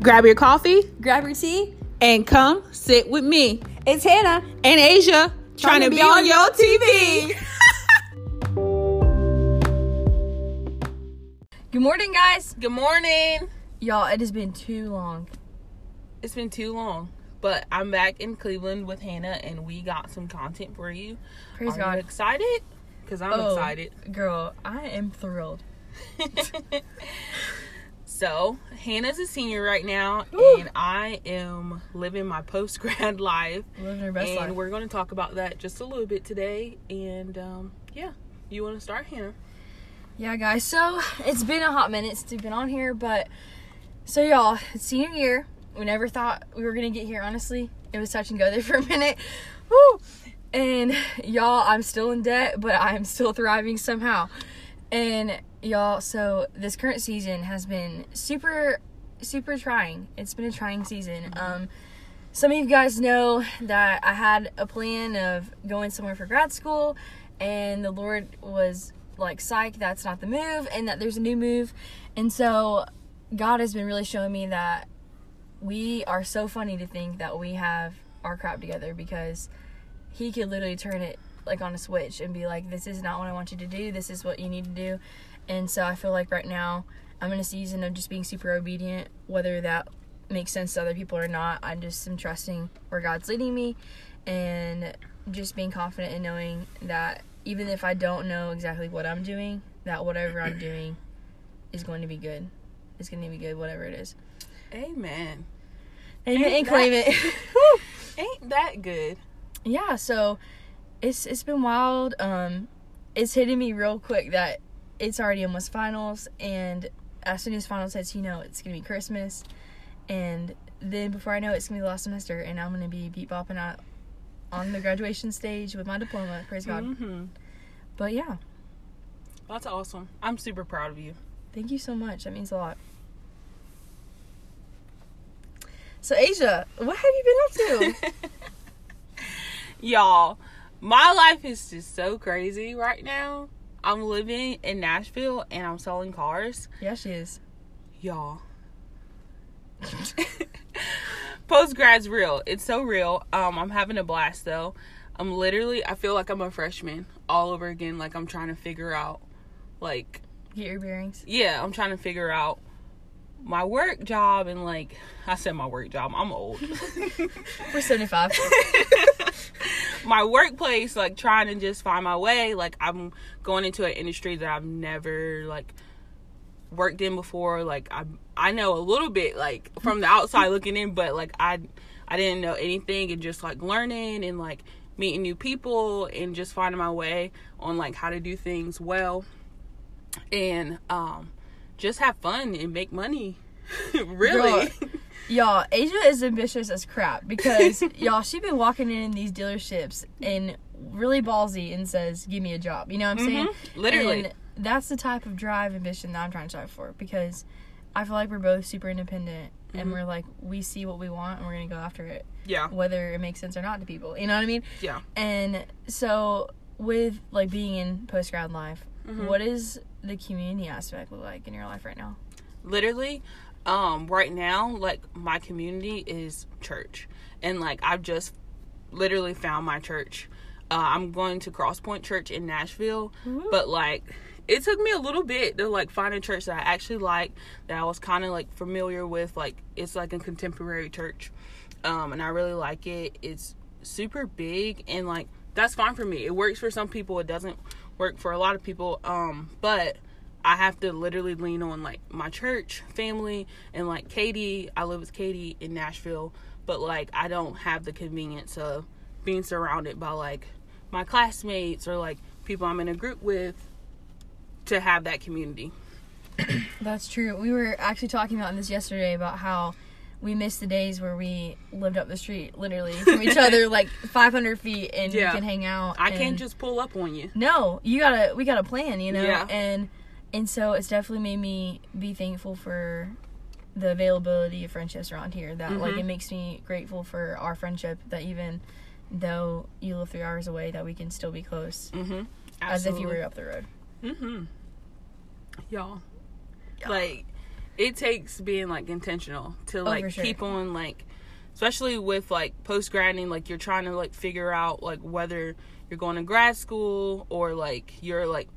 Grab your coffee Grab your tea. and come sit with me It's Hannah. and Asia trying, to be, on your TV. Good morning, guys. Good morning. Y'all, it has been too long. It's been too long, but I'm back in Cleveland with Hannah, and we got some content for you. Praise Are God. you excited? Because I'm Oh, excited. Girl, I am thrilled. so Hannah's a senior right now, Woo. and I am living my post grad life. Living our best and life. we're going to talk about that just a little bit today. And um, yeah, you want to start, Hannah? Yeah, guys. So it's been a hot minute since we've been on here, but so y'all, it's senior year. We never thought we were gonna get here. Honestly, it was touch and go there for a minute. Woo! And y'all, I'm still in debt, but I'm still thriving somehow. And y'all, so this current season has been super, super trying. It's been a trying season. Um, some of you guys know that I had a plan of going somewhere for grad school, and the Lord was like, psych, that's not the move, and that there's a new move. And so, God has been really showing me that we are so funny to think that we have our crap together because He could literally turn it like on a switch and be like, this is not what I want you to do, this is what you need to do. And so, I feel like right now, I'm in a season of just being super obedient, whether that makes sense to other people or not. I just am trusting where God's leading me and just being confident in knowing that even if I don't know exactly what I'm doing, that whatever I'm doing is going to be good. It's going to be good, whatever it is. Amen. Amen Ain't and claim that- it. Ain't that good? yeah, so it's it's been wild. Um, it's hitting me real quick that it's already almost finals, and as soon as finals hits, you know it's gonna be Christmas, and then before I know it, it's gonna be the last semester, and I'm gonna be beat bopping out on the graduation stage with my diploma. Praise God. hmm But yeah, That's awesome. I'm super proud of you. thank you so much. That means a lot. So Asia, what have you been up to? Y'all, my life is just so crazy right now. I'm living in Nashville and I'm selling cars. yeah, she is. Y'all. Post grad's real. It's so real. Um, I'm having a blast though. I'm literally I feel like I'm a freshman all over again. Like I'm trying to figure out like Get your bearings. yeah, I'm trying to figure out my work job and like I said my work job. I'm old. We're 75. my workplace like trying to just find my way. Like i'm going into an industry that i've never like worked in before. Like i i know a little bit like from the outside looking in but like i i didn't know anything and just like learning and like meeting new people and just finding my way on like how to do things well. And um just have fun and make money. Really y'all, Asia is ambitious as crap because y'all she been walking in these dealerships and really ballsy and says, "Give me a job." You know what I'm saying? Mhm, literally. And that's the type of drive ambition that I'm trying to strive for because I feel like we're both super independent and Mhm. we're like we see what we want and we're gonna go after it, yeah whether it makes sense or not to people. You know what I mean? yeah And so with like being in post grad life, Mhm. what is the community aspect look like in your life right now? literally um right now like my community is church. And like i've just literally found my church. Uh, i'm going to crosspoint church in nashville. But like it took me a little bit to like find a church that i actually like that i was kind of like familiar with. Like it's like a contemporary church um and i really like it. It's super big and like that's fine for me. It works for some people. It doesn't work for a lot of people. Um but I have to literally lean on like my church family and like Katie. I live with Katie in Nashville, but like I don't have the convenience of being surrounded by like my classmates or like people I'm in a group with to have that community. That's true. We were actually talking about this yesterday about how we missed the days where we lived up the street, literally from each other, like 500 feet, and Yeah. we could hang out. I can't just pull up on you. No, you gotta. We got a plan, you know. Yeah. And and so it's definitely made me be thankful for the availability of friendships around here. That like Mhm. it makes me grateful for our friendship. That even though you live three hours away, that we can still be close, Mm-hmm. as if you were up the road. Mm-hmm. Y'all. Y'all. Like, it takes being like intentional to like Oh, sure. keep on like especially with like post grading like you're trying to like figure out like whether you're going to grad school or like you're like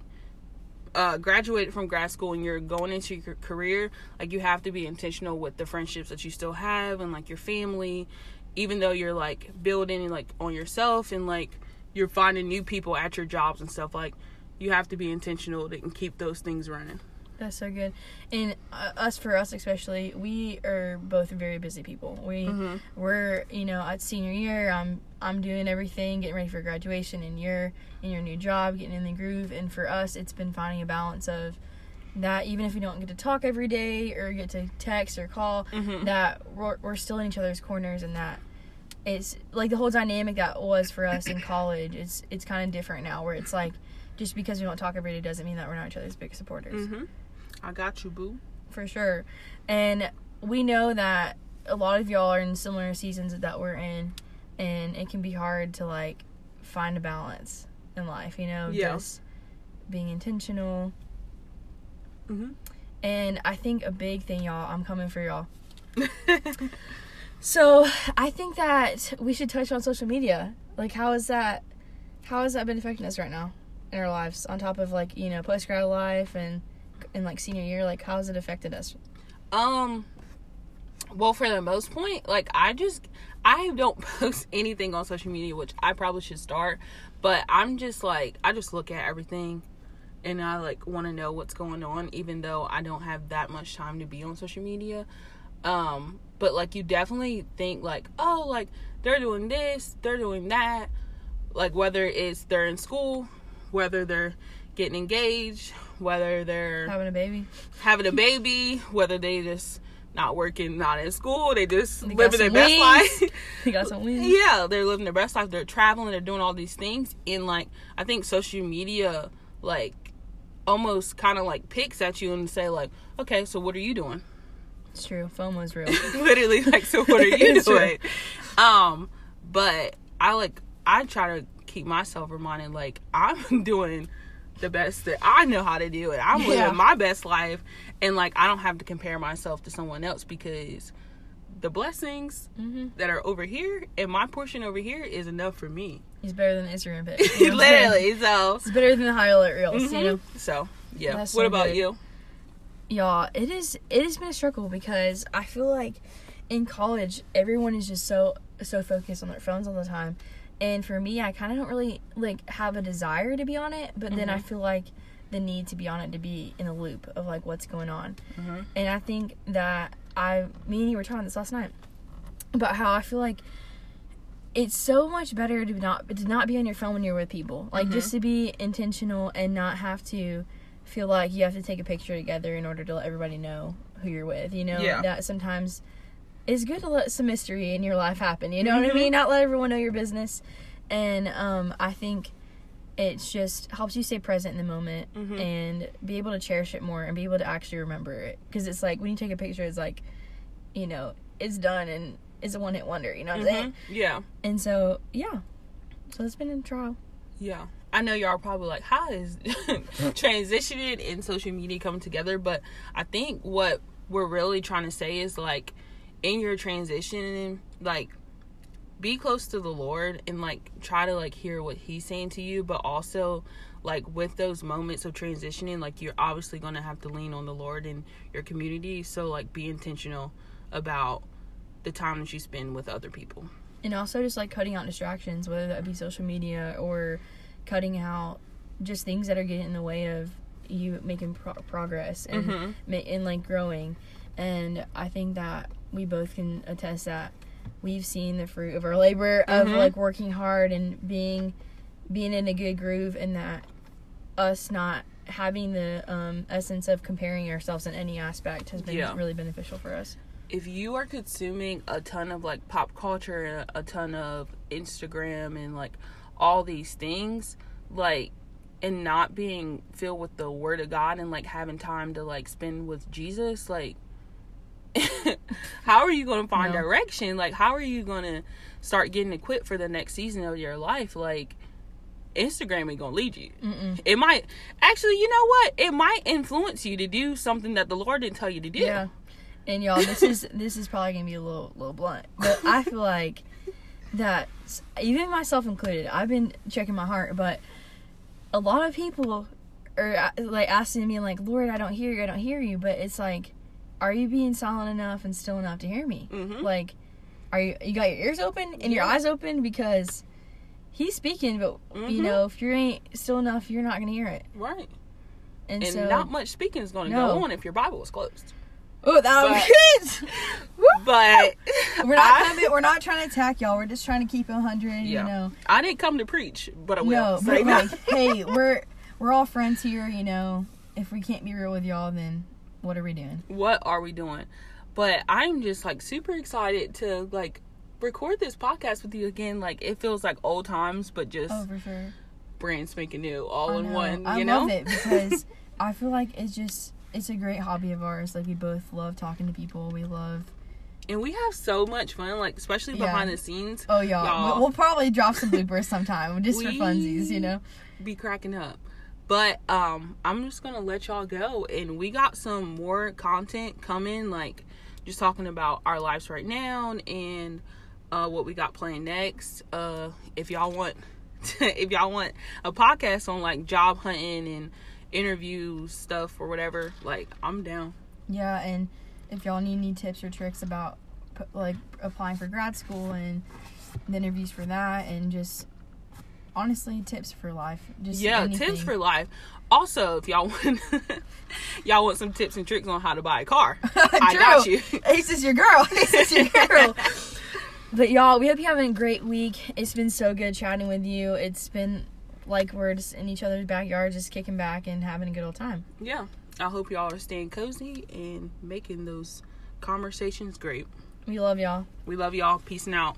uh graduated from grad school and you're going into your career like you have to be intentional with the friendships that you still have and like your family even though you're like building like on yourself and like you're finding new people at your jobs and stuff like you have to be intentional to keep those things running That's so good. And uh, us, for us especially, we are both very busy people. We Mm-hmm. we're you know at senior year. I'm I'm doing everything, getting ready for graduation, and you're in your new job, getting in the groove. And for us, it's been finding a balance of that. Even if we don't get to talk every day or get to text or call, Mhm. that we're, we're still in each other's corners, and that it's like the whole dynamic that was for us in college. It's it's kind of different now, where it's like just because we don't talk every day doesn't mean that we're not each other's big supporters Mm-hmm. I got you, boo. for sure. And we know that a lot of y'all are in similar seasons that we're in, and it can be hard to like find a balance in life, you know, Yeah. just being intentional. Mm-hmm. And I think a big thing, y'all, I'm coming for y'all. So I think that we should touch on social media. Like, how is that? How has that been affecting us right now in our lives? On top of like you know post grad life and and like senior year, like how has it affected us? um, well, for the most point, like I just I don't post anything on social media, which I probably should start. But I'm just like I just look at everything, and I like want to know what's going on, even though I don't have that much time to be on social media. Um, but like you definitely think like, oh, like they're doing this, they're doing that, like whether it's they're in school, whether they're getting engaged, whether they're Having a baby. having a baby, whether they just not working, not in school, they just They living their some best life. You got some wings. yeah, they're living their best life. They're traveling. They're doing all these things. And like, I think social media, like, almost kind of like picks at you and say like, okay, so what are you doing? It's true. FOMO's real. Literally, like, so what are you It's true. doing? Um, but I like, I try to keep myself reminded like I'm doing the best that I know how to do it. I'm Yeah. living my best life, and like I don't have to compare myself to someone else because the blessings hmm that are over here and my portion over here is enough for me. He's better than Instagram pic. you know? Literally. So, He's better than the highlight reels. You know. so yeah. That's what so about good. you? y'all it is it has been a struggle because i feel like in college everyone is just so so focused on their phones all the time and for me i kind of don't really like have a desire to be on it but then i Mhm. feel like the need to be on it to be in a loop of like what's going on Mhm. and i think that i me and you were talking this last night about how i feel like it's so much better to not to not be on your phone when you're with people like Mhm. just to be intentional and not have to feel like you have to take a picture together in order to let everybody know who you're with you know Yeah. that sometimes it's good to let some mystery in your life happen you know what i Mhm. mean not let everyone know your business and um i think it's just helps you stay present in the moment Mhm. and be able to cherish it more and be able to actually remember it because it's like when you take a picture it's like you know it's done and it's a one-hit wonder you know what i'm saying Mhm. Yeah. and so yeah so it's been a trial Yeah. I know y'all are probably like, how is transitioning and social media coming together? But I think what we're really trying to say is like, in your transition, like, be close to the Lord and like try to like hear what He's saying to you, but also like with those moments of transitioning, like you're obviously gonna have to lean on the Lord and your community. So like, be intentional about the time that you spend with other people. and also just like cutting out distractions whether that be social media or cutting out just things that are getting in the way of you making pro- progress and Mhm. ma- and like growing and i think that we both can attest that we've seen the fruit of our labor of Mhm. like working hard and being being in a good groove and that us not having the um, essence of comparing ourselves in any aspect has been Yeah. really beneficial for us if you are consuming a ton of like pop culture and a ton of Instagram and like all these things, like and not being filled with the word of God and like having time to like spend with Jesus, like how are you going to find No. direction? Like how are you going to start getting equipped for the next season of your life? Like Instagram ain't gonna lead you. Mm-mm. It might actually, you know what? It might influence you to do something that the Lord didn't tell you to do. Yeah. And y'all, this is this is probably gonna be a little little blunt, but I feel like that even myself included, I've been checking my heart, but a lot of people are uh, like asking me like, Lord, I don't hear you, I don't hear you, but it's like, are you being silent enough and still enough to hear me? Mhm. Like, are you you got your ears open and your eyes open because he's speaking, but you Mhm. know if you ain't still enough, you're not gonna hear it. Right. And, And so, not much speaking is gonna No. go on if your Bible is closed. oh, that but- was. Woo. But We're not I- coming, we're not trying to attack y'all. We're just trying to keep it 100. Yeah. You know. I didn't come to preach, but I will. No, but like, hey, we're we're all friends here. You know, if we can't be real with y'all, then what are we doing? what are we doing? But I'm just like super excited to like record this podcast with you again. Like it feels like old times, but just Oh, for sure. brand spanking new, all I in one. I You know, love it because I feel like it's just it's a great hobby of ours. Like we both love talking to people. We love. and we have so much fun. Like especially Yeah. behind the scenes, Oh, y'all. Y'all. We'll, we'll probably drop some bloopers sometime just for funsies. You know. be cracking up. But um, I'm just gonna let y'all go, and we got some more content coming. Like just talking about our lives right now and uh, what we got planned next. Uh, if y'all want, if y'all want a podcast on like job hunting and interview stuff or whatever, like I'm down. Yeah, and if y'all need any tips or tricks about like applying for grad school and the interviews for that, and just honestly tips for life, just yeah, anything. tips for life. Also, if y'all want y'all want some tips and tricks on how to buy a car, I got you. Ace is your girl. Ace is your girl. but y'all, we hope you're having a great week. It's been so good chatting with you. It's been like we're just in each other's backyard, just kicking back and having a good old time. Yeah. I hope y'all are staying cozy and making those conversations great. We love y'all. We love y'all. Peace and out.